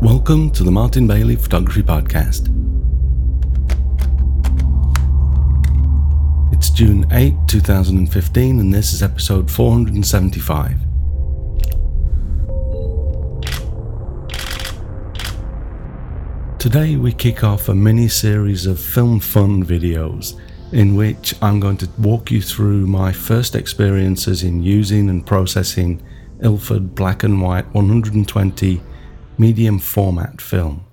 Welcome to the Martin Bailey Photography Podcast. It's June 8, 2015, and this is episode 475. Today, we kick off a mini series of film fun videos in which I'm going to walk you through my first experiences in using and processing Ilford black and white 120 medium format film.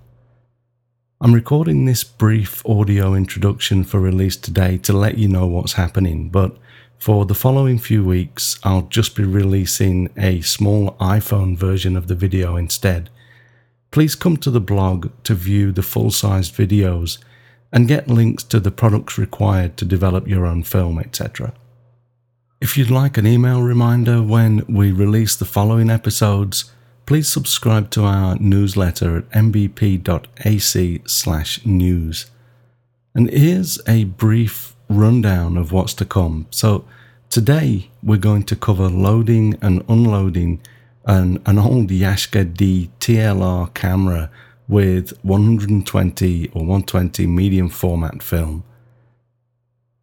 I'm recording this brief audio introduction for release today to let you know what's happening, but for the following few weeks, I'll just be releasing a small iPhone version of the video instead. Please come to the blog to view the full sized videos and get links to the products required to develop your own film, etc. If you'd like an email reminder when we release the following episodes, please subscribe to our newsletter at mbp.ac/news. And here's a brief rundown of what's to come. So today we're going to cover loading and unloading an, an old Yashica-D TLR camera with 120 or 120 medium format film.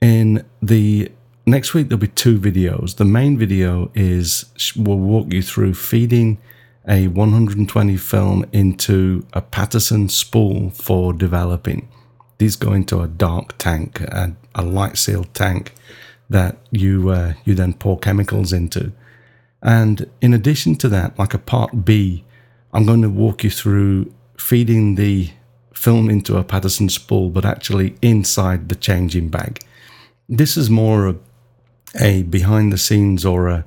In the next week, there'll be two videos. The main video is we'll walk you through feeding a 120 film into a Paterson spool for developing. These go into a dark tank, a, a light sealed tank that you uh, you then pour chemicals into. And in addition to that, like a part B, I'm going to walk you through feeding the film into a Paterson spool, but actually inside the changing bag. This is more a, a behind the scenes or a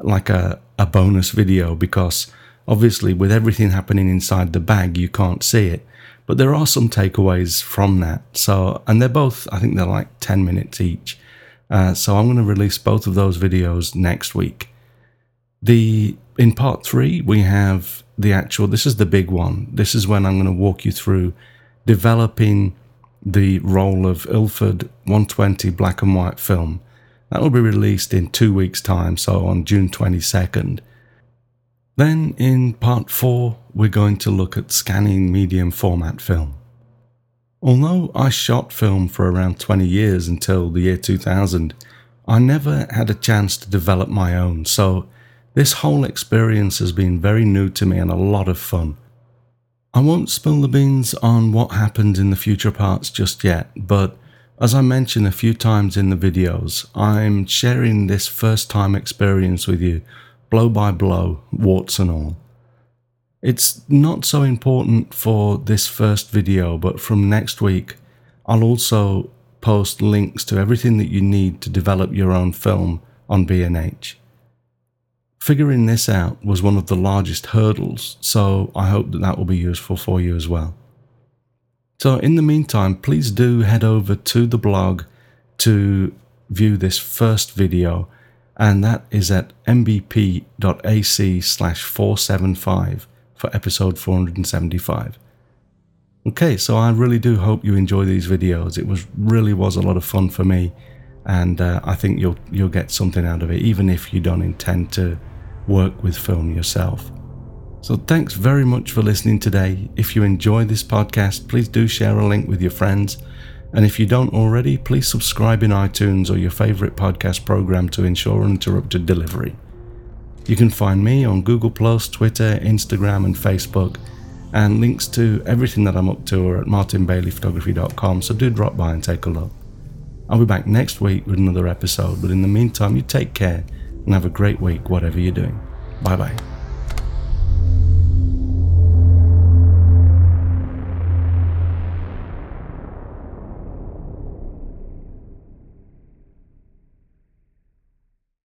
like a, a bonus video because obviously with everything happening inside the bag, you can't see it. But there are some takeaways from that. So, and they're both, I think they're like 10 minutes each. Uh, so I'm going to release both of those videos next week. The in part three we have the actual. This is the big one. This is when I'm going to walk you through developing the roll of Ilford 120 black and white film. That will be released in two weeks' time, so on June 22nd. Then in part four, we're going to look at scanning medium format film. Although I shot film for around 20 years until the year 2000, I never had a chance to develop my own, so this whole experience has been very new to me and a lot of fun. I won't spill the beans on what happened in the future parts just yet, but as I mentioned a few times in the videos, I'm sharing this first time experience with you, blow by blow, warts and all. It's not so important for this first video, but from next week, I'll also post links to everything that you need to develop your own film on B&H. Figuring this out was one of the largest hurdles, so I hope that that will be useful for you as well. So, in the meantime, please do head over to the blog to view this first video, and that is at mbp.ac slash 475 for episode 475. Okay, so I really do hope you enjoy these videos. It was really was a lot of fun for me, and uh, I think you'll you'll get something out of it, even if you don't intend to work with film yourself. So, thanks very much for listening today. If you enjoy this podcast, please do share a link with your friends. And if you don't already, please subscribe in iTunes or your favorite podcast program to ensure uninterrupted delivery. You can find me on Google, Twitter, Instagram, and Facebook, and links to everything that I'm up to are at martinbaileyphotography.com, so do drop by and take a look. I'll be back next week with another episode, but in the meantime, you take care and have a great week, whatever you're doing. Bye bye.